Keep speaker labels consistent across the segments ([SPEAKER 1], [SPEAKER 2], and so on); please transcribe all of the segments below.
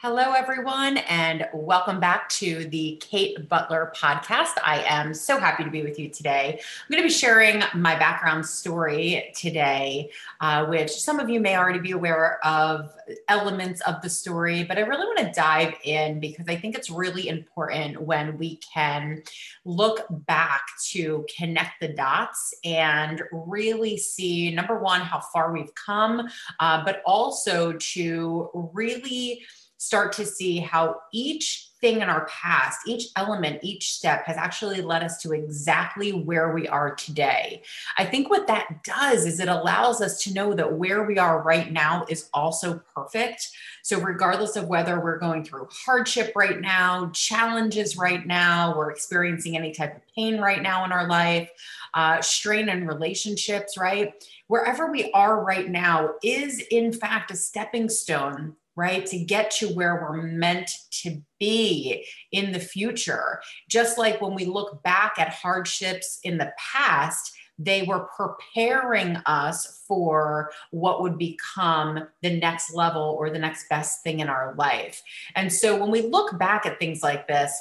[SPEAKER 1] Hello, everyone, and welcome back to the Kate Butler podcast. I am so happy to be with you today. I'm going to be sharing my background story today, uh, which some of you may already be aware of elements of the story, but I really want to dive in because I think it's really important when we can look back to connect the dots and really see number one, how far we've come, uh, but also to really start to see how each thing in our past, each element, each step has actually led us to exactly where we are today. I think what that does is it allows us to know that where we are right now is also perfect. So, regardless of whether we're going through hardship right now, challenges right now, we're experiencing any type of pain right now in our life, uh, strain in relationships, right? Wherever we are right now is, in fact, a stepping stone right? To get to where we're meant to be in the future. Just like when we look back at hardships in the past, they were preparing us for what would become the next level or the next best thing in our life. And so when we look back at things like this,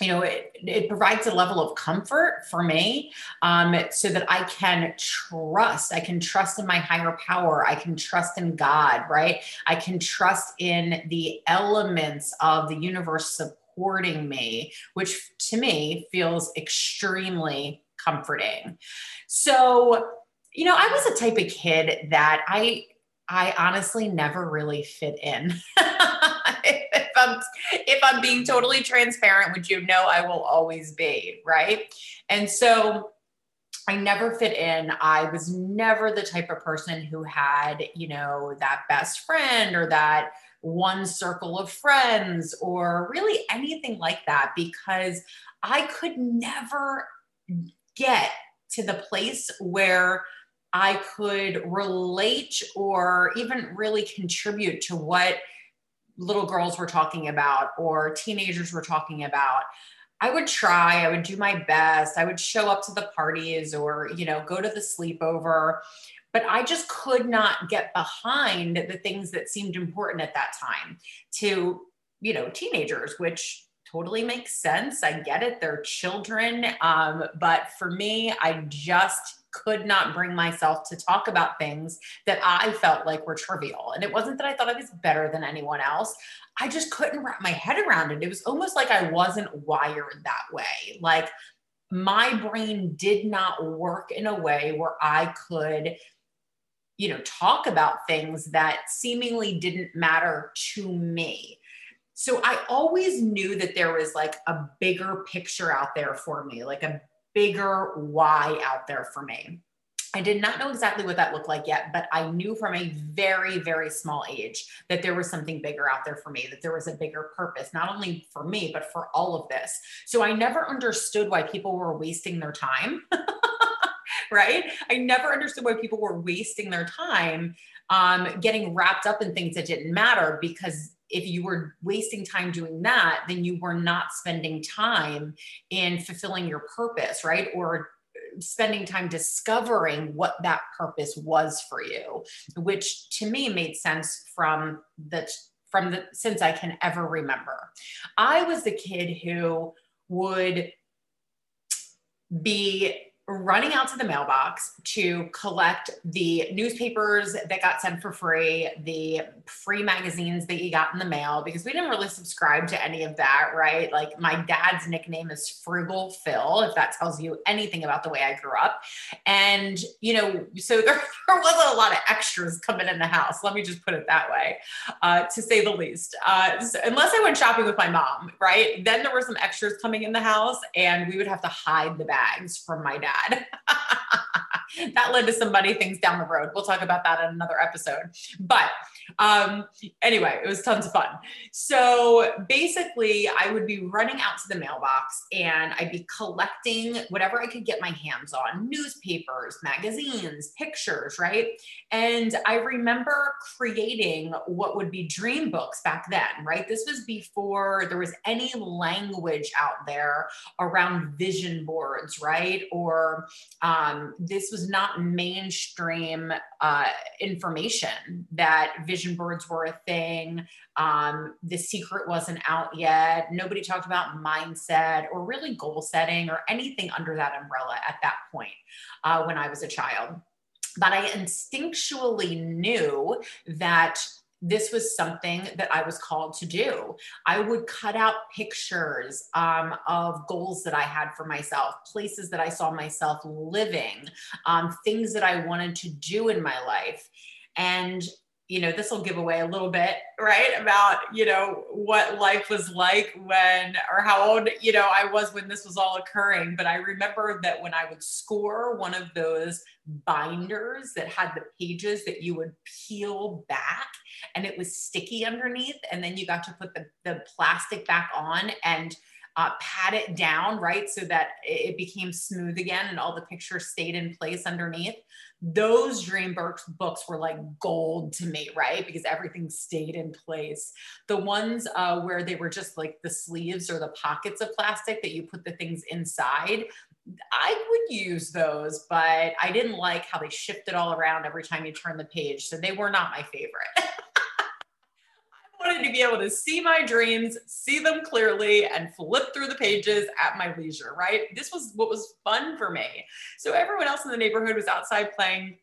[SPEAKER 1] you know, it, it provides a level of comfort for me um, so that I can trust. I can trust in my higher power. I can trust in God, right? I can trust in the elements of the universe supporting me, which to me feels extremely comforting. So, you know, I was a type of kid that I I honestly never really fit in. I'm if I'm being totally transparent, which you know I will always be, right? And so I never fit in. I was never the type of person who had, you know, that best friend or that one circle of friends or really anything like that because I could never get to the place where I could relate or even really contribute to what little girls were talking about or teenagers were talking about i would try i would do my best i would show up to the parties or you know go to the sleepover. But i just could not get behind the things that seemed important at that time to you know teenagers which totally makes sense. I get it. They're children. Um, but for me i just could not bring myself to talk about things that I felt like were trivial. And it wasn't that I thought I was better than anyone else. I just couldn't wrap my head around it. It was almost like I wasn't wired that way. Like my brain did not work in a way where I could you know talk about things that seemingly didn't matter to me so i always knew that there was like a bigger picture out there for me like a bigger why out there for me. I did not know exactly what that looked like yet, but I knew from a very, very small age that there was something bigger out there for me, that there was a bigger purpose, not only for me, but for all of this. So I never understood why people were wasting their time. right? I never understood why people were wasting their time um, getting wrapped up in things that didn't matter because if you were wasting time doing that, then you were not spending time in fulfilling your purpose, right? Or uh, spending time discovering what that purpose was for you, which to me made sense from the from the since I can ever remember. I was the kid who would be running out to the mailbox to collect the newspapers that got sent for free, the free magazines that you got in the mail, because we didn't really subscribe to any of that, right? Like my dad's nickname is Frugal Phil, if that tells you anything about the way I grew up. And, you know, so there, there wasn't a lot of extras coming in the house. Let me just put it that way, uh, to say the least. Uh, so unless I went shopping with my mom, right? Then there were some extras coming in the house, and we would have to hide the bags from my dad. that led to some money things down the road. We'll talk about that in another episode. But um, anyway, it was tons of fun. So basically, I would be running out to the mailbox and I'd be collecting whatever I could get my hands on newspapers, magazines, pictures, right? And I remember creating what would be dream books back then, right? This was before there was any language out there around vision boards, right? Or um, this was not mainstream uh, information that vision boards were a thing. Um, the secret wasn't out yet. Nobody talked about mindset or really goal setting or anything under that umbrella at that point uh, when I was a child. But I instinctually knew that this was something that I was called to do. I would cut out pictures um, of goals that I had for myself, places that I saw myself living, um, things that I wanted to do in my life. And you know, this will give away a little bit, right? About, you know, what life was like when, or how old, you know, I was when this was all occurring. But I remember that when I would score one of those binders that had the pages that you would peel back and it was sticky underneath, and then you got to put the, the plastic back on and uh, pat it down, right? So that it became smooth again and all the pictures stayed in place underneath. Those dream books were like gold to me, right? Because everything stayed in place. The ones uh, where they were just like the sleeves or the pockets of plastic that you put the things inside, I would use those, but I didn't like how they shifted all around every time you turn the page. So they were not my favorite. wanted to be able to see my dreams, see them clearly, and flip through the pages at my leisure, right? This was what was fun for me. So everyone else in the neighborhood was outside playing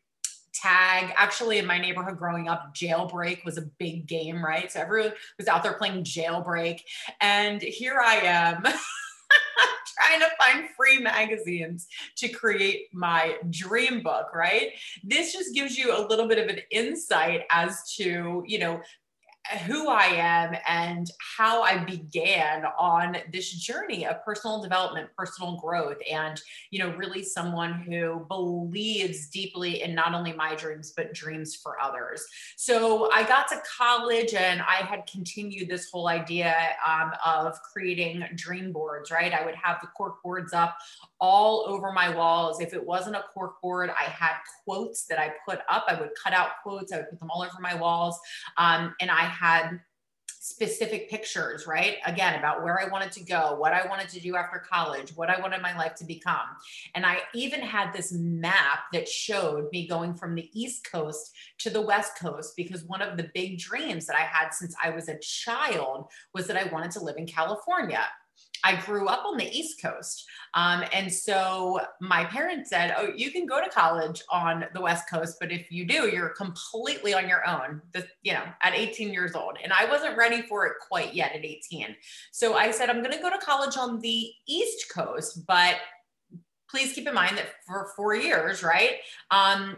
[SPEAKER 1] tag. Actually, in my neighborhood growing up, jailbreak was a big game, right? So everyone was out there playing jailbreak. And here I am. trying to find free magazines to create my dream book, right? This just gives you a little bit of an insight as to, you know, who I am and how I began on this journey of personal development, personal growth, and you know, really someone who believes deeply in not only my dreams but dreams for others. So I got to college and I had continued this whole idea um, of creating dream boards. Right, I would have the cork boards up all over my walls. If it wasn't a cork board, I had quotes that I put up. I would cut out quotes. I would put them all over my walls, um, and I had specific pictures, right? Again, about where I wanted to go, what I wanted to do after college, what I wanted my life to become. And I even had this map that showed me going from the East Coast to the West Coast because one of the big dreams that I had since I was a child was that I wanted to live in California. I grew up on the East Coast. Um, and so my parents said, Oh, you can go to college on the West Coast, but if you do, you're completely on your own, the, you know, at 18 years old. And I wasn't ready for it quite yet at 18. So I said, I'm going to go to college on the East Coast, but please keep in mind that for four years, right? Um,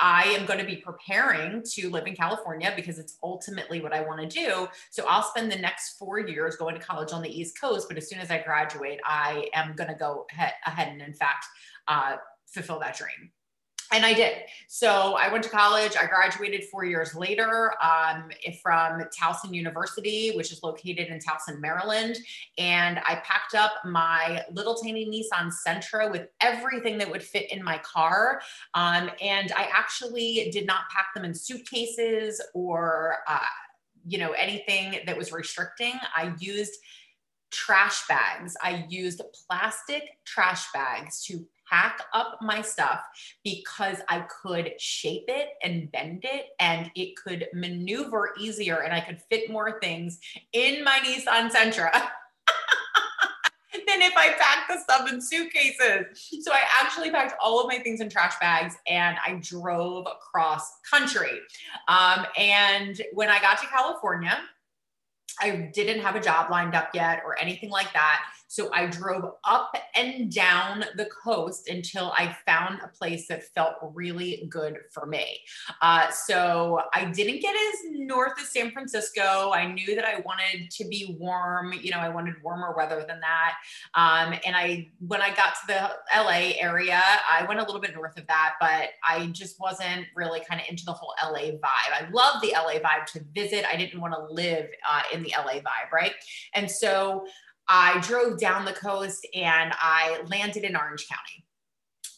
[SPEAKER 1] I am going to be preparing to live in California because it's ultimately what I want to do. So I'll spend the next four years going to college on the East Coast. But as soon as I graduate, I am going to go ahead and, in fact, uh, fulfill that dream and I did. So I went to college. I graduated four years later um, from Towson University, which is located in Towson, Maryland. And I packed up my little tiny Nissan Sentra with everything that would fit in my car. Um, and I actually did not pack them in suitcases or, uh, you know, anything that was restricting. I used trash bags. I used plastic trash bags to pack up my stuff because I could shape it and bend it and it could maneuver easier and I could fit more things in my Nissan Sentra. than if I packed the stuff in suitcases. So I actually packed all of my things in trash bags and I drove across country. Um, and when I got to California, I didn't have a job lined up yet or anything like that. So I drove up and down the coast until I found a place that felt really good for me. Uh, so I didn't get as north as San Francisco. I knew that I wanted to be warm. You know, I wanted warmer weather than that. Um, and I, when I got to the LA area, I went a little bit north of that, but I just wasn't really kind of into the whole LA vibe. I love the LA vibe to visit. I didn't want to live uh, in the LA vibe, right? And so I drove down the coast and I landed in Orange County.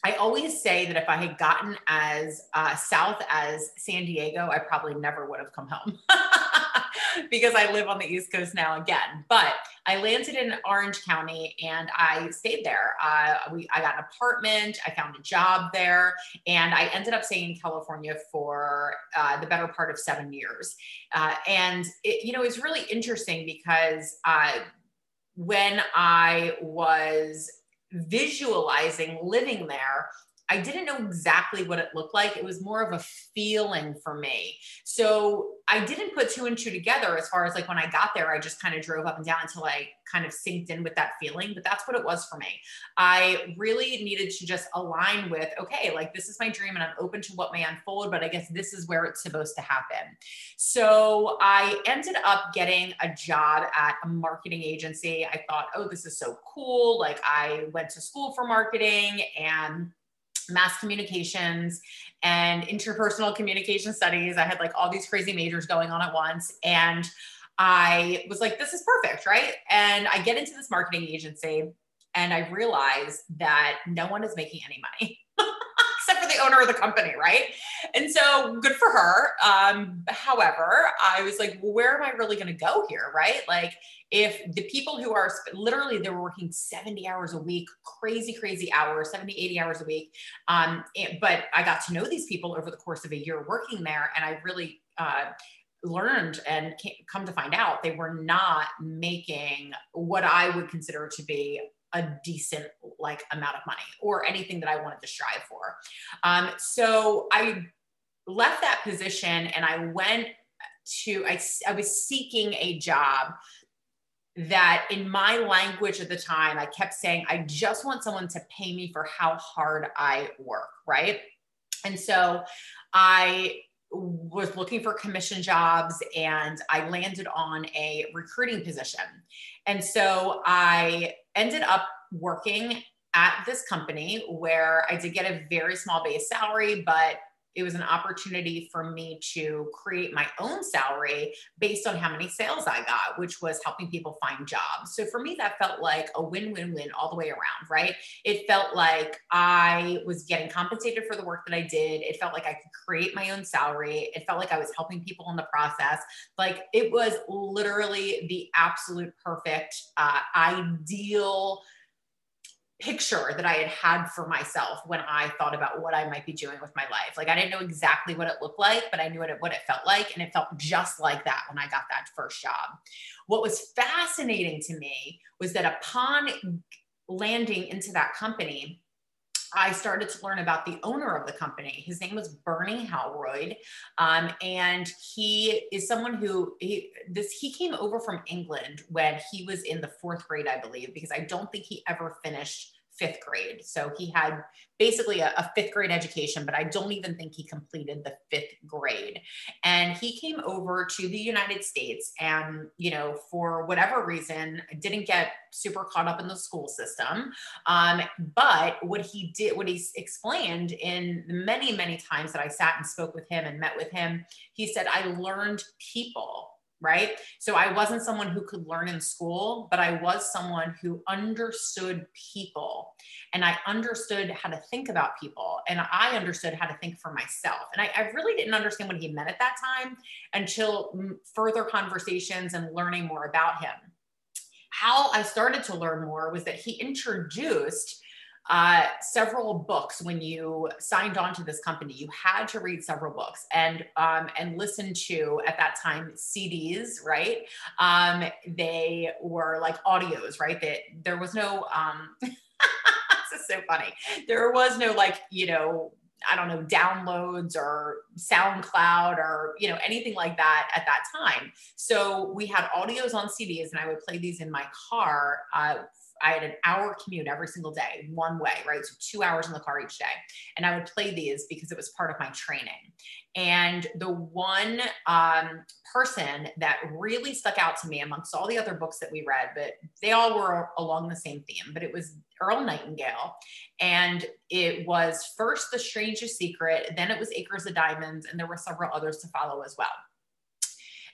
[SPEAKER 1] I always say that if I had gotten as uh, south as San Diego, I probably never would have come home because I live on the East Coast now again. But I landed in Orange County and I stayed there. Uh, we, I got an apartment, I found a job there, and I ended up staying in California for uh, the better part of seven years. Uh, and it, you know, it's really interesting because uh, when I was visualizing living there, I didn't know exactly what it looked like. It was more of a feeling for me. So I didn't put two and two together as far as like when I got there, I just kind of drove up and down until I kind of synced in with that feeling. But that's what it was for me. I really needed to just align with, okay, like this is my dream and I'm open to what may unfold, but I guess this is where it's supposed to happen. So I ended up getting a job at a marketing agency. I thought, oh, this is so cool. Like I went to school for marketing and mass communications and interpersonal communication studies. I had like all these crazy majors going on at once. And I was like, this is perfect, right? And I get into this marketing agency and I realize that no one is making any money. for the owner of the company, right? And so good for her. Um, however, I was like, well, where am I really going to go here, right? Like, if the people who are literally they were working 70 hours a week crazy crazy hours 70 80 hours a week um, but i got to know these people over the course of a year working there and i really uh, learned and come to find out they were not making what i would consider to be a decent like amount of money or anything that i wanted to strive for um, so i left that position and i went to I, I was seeking a job that in my language at the time, I kept saying, I just want someone to pay me for how hard I work, right? And so I was looking for commission jobs and I landed on a recruiting position. And so I ended up working at this company where I did get a very small base salary, but it was an opportunity for me to create my own salary based on how many sales I got, which was helping people find jobs. So for me, that felt like a win win win all the way around, right? It felt like I was getting compensated for the work that I did. It felt like I could create my own salary. It felt like I was helping people in the process. Like it was literally the absolute perfect, uh, ideal picture that I had had for myself when I thought about what I might be doing with my life. Like I didn't know exactly what it looked like, but I knew what it, what it felt like. And it felt just like that when I got that first job. What was fascinating to me was that upon landing into that company, I started to learn about the owner of the company. His name was Bernie Halroyd, um, and he is someone who he this he came over from England when he was in the fourth grade, I believe, because I don't think he ever finished fifth grade. So he had basically a, a, fifth grade education, but I don't even think he completed the fifth grade. And he came over to the United States and, you know, for whatever reason, didn't get super caught up in the school system. Um, but what he did, what he explained in many, many times that I sat and spoke with him and met with him, he said, I learned people right? So I wasn't someone who could learn in school, but I was someone who understood people and I understood how to think about people and I understood how to think for myself. And I, I really didn't understand what he meant at that time until further conversations and learning more about him. How I started to learn more was that he introduced uh, several books when you signed on to this company. You had to read several books and um, and listen to at that time CDs, right? Um, they were like audios, right? That there was no. Um, this is so funny. There was no like you know I don't know, downloads or SoundCloud or, you know, anything like that at that time. So we had audios on CDs and I would play these in my car uh, I had an hour commute every single day, one way, right? So two hours in the car each day. And I would play these because it was part of my training. And the one um, person that really stuck out to me amongst all the other books that we read, but they all were along the same theme, but it was Earl Nightingale. And it was first The Strangest Secret, then it was Acres of Diamonds, and there were several others to follow as well.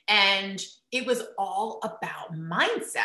[SPEAKER 1] And it was all about mindset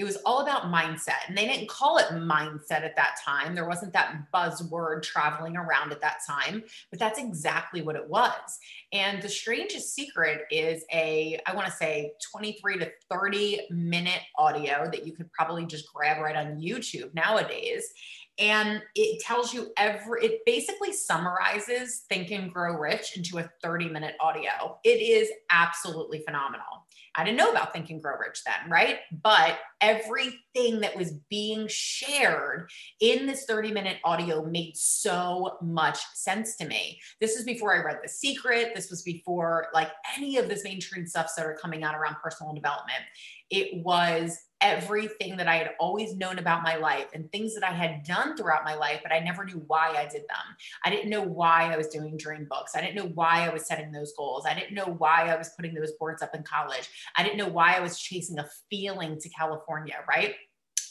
[SPEAKER 1] It was all about mindset. And they didn't call it mindset at that time. There wasn't that buzzword traveling around at that time, but that's exactly what it was. And the strangest secret is a, I want to say 23 to 30 minute audio that you could probably just grab right on YouTube nowadays and it tells you every it basically summarizes think and grow rich into a 30 minute audio it is absolutely phenomenal i didn't know about think and grow rich then right? But everything that was being shared in this 30 minute audio made so much sense to me. This is before i read the secret. This was before like any of this mainstream stuff started coming out around personal development it was everything that I had always known about my life and things that I had done throughout my life, but I never knew why I did them. I didn't know why I was doing dream books. I didn't know why I was setting those goals. I didn't know why I was putting those boards up in college. I didn't know why I was chasing a feeling to California, right?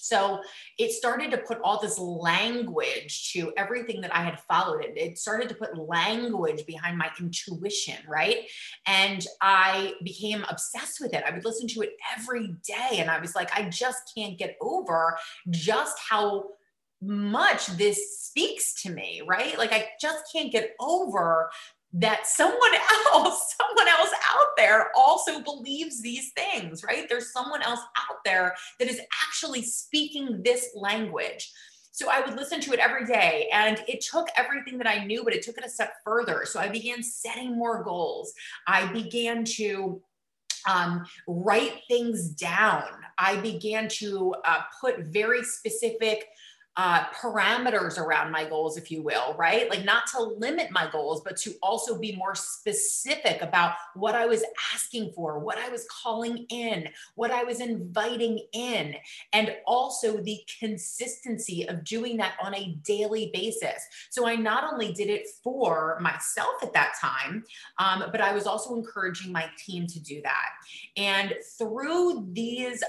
[SPEAKER 1] So it started to put all this language to everything that I had followed. It, it started to put language behind my intuition, right? And I became obsessed with it. I would listen to it every day. And I was like, I just can't get over just how much this speaks to me, right? Like I just can't get over that someone else, someone else out there also believes these things, right? There's someone else out there that is actually speaking this language. So I would listen to it every day and it took everything that I knew, but it took it a step further. So I began setting more goals. I began to um, write things down. I began to uh, put very specific uh, parameters around my goals, if you will, right? Like not to limit my goals, but to also be more specific about what I was asking for, what I was calling in, what I was inviting in, and also the consistency of doing that on a daily basis. So I not only did it for myself at that time, um, but I was also encouraging my team to do that. And through these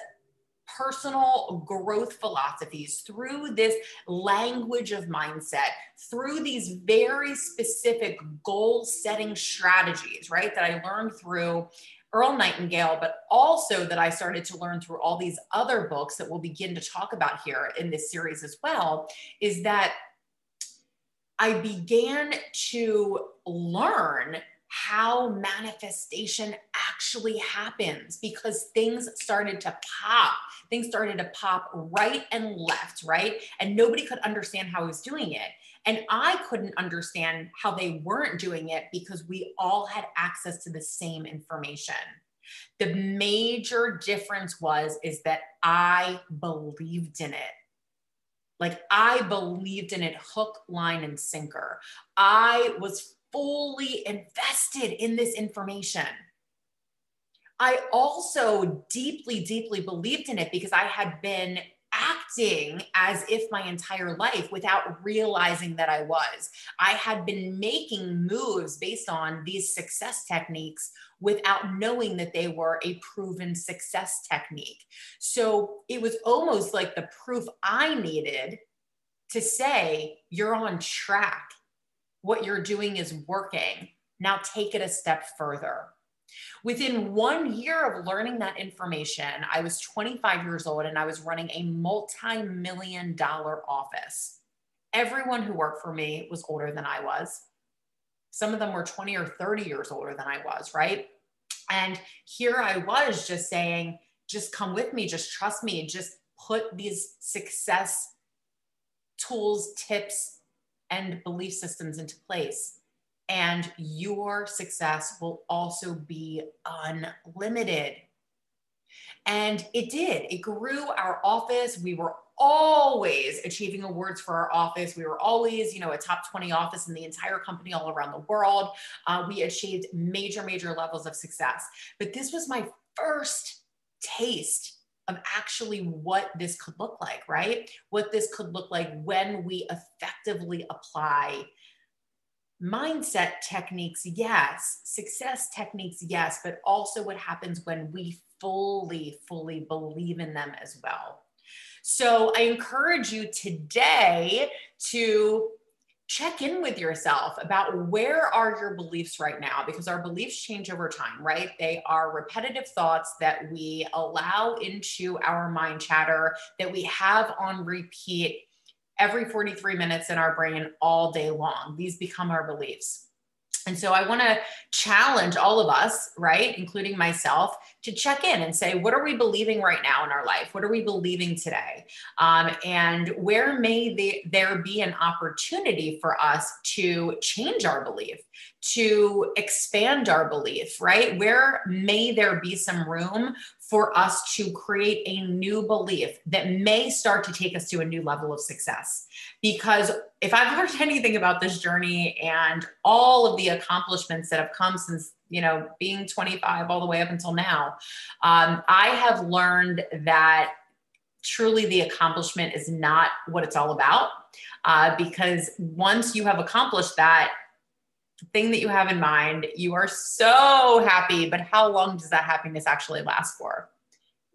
[SPEAKER 1] personal growth philosophies, through this language of mindset, through these very specific goal setting strategies, right? That I learned through Earl Nightingale, but also that I started to learn through all these other books that we'll begin to talk about here in this series as well, is that I began to learn how manifestation actually happens because things started to pop. Things started to pop right and left, right? And nobody could understand how I was doing it. And I couldn't understand how they weren't doing it because we all had access to the same information. The major difference was is that I believed in it. Like I believed in it hook, line, and sinker. I was fully invested in this information. I also deeply, deeply believed in it because I had been acting as if my entire life without realizing that I was. I had been making moves based on these success techniques without knowing that they were a proven success technique. So it was almost like the proof I needed to say, you're on track what you're doing is working. Now take it a step further. Within one year of learning that information, I was 25 years old and I was running a multi million dollar office. Everyone who worked for me was older than I was. Some of them were 20 or 30 years older than I was, right? And here I was just saying, just come with me, just trust me, just put these success tools, tips, and belief systems into place. And your success will also be unlimited. And it did. It grew our office. We were always achieving awards for our office. We were always, you know, a top 20 office in the entire company all around the world. Uh, we achieved major, major levels of success. But this was my first taste of actually what this could look like, right? What this could look like when we effectively apply mindset techniques, yes, success techniques, yes, but also what happens when we fully, fully believe in them as well. So I encourage you today to check in with yourself about where are your beliefs right now because our beliefs change over time right? They are repetitive thoughts that we allow into our mind chatter that we have on repeat every 43 minutes in our brain all day long. These become our beliefs and so I want to challenge all of us, right, including myself, to check in and say, what are we believing right now in our life? What are we believing today? Um, and where may the, there be an opportunity for us to change our belief, to expand our belief, right? Where may there be some room for us to create a new belief that may start to take us to a new level of success. Because if I've learned anything about this journey and all of the accomplishments that have come since, you know, being 25 all the way up until now, um, I have learned that truly the accomplishment is not what it's all about. Uh, because once you have accomplished that, thing that you have in mind, you are so happy, but how long does that happiness actually last for?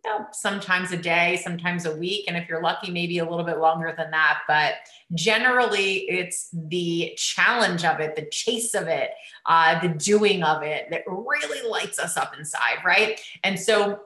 [SPEAKER 1] You know, sometimes a day, sometimes a week. And if you're lucky, maybe a little bit longer than that. But generally, it's the challenge of it, the chase of it, uh, the doing of it that really lights us up inside, right? And so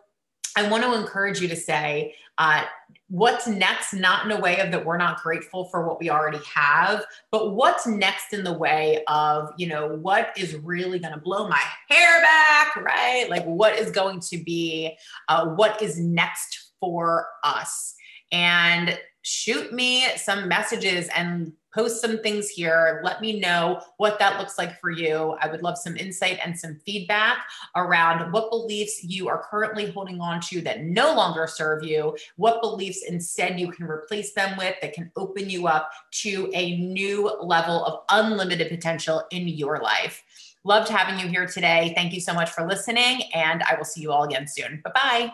[SPEAKER 1] I want to encourage you to say, uh, what's next, not in a way of that we're not grateful for what we already have, but what's next in the way of, you know, what is really going to blow my hair back, right? Like, what is going to be, uh, what is next for us? And shoot me some messages and post some things here. Let me know what that looks like for you. I would love some insight and some feedback around what beliefs you are currently holding on to that no longer serve you, what beliefs instead you can replace them with that can open you up to a new level of unlimited potential in your life. Loved having you here today. Thank you so much for listening, and I will see you all again soon. Bye bye.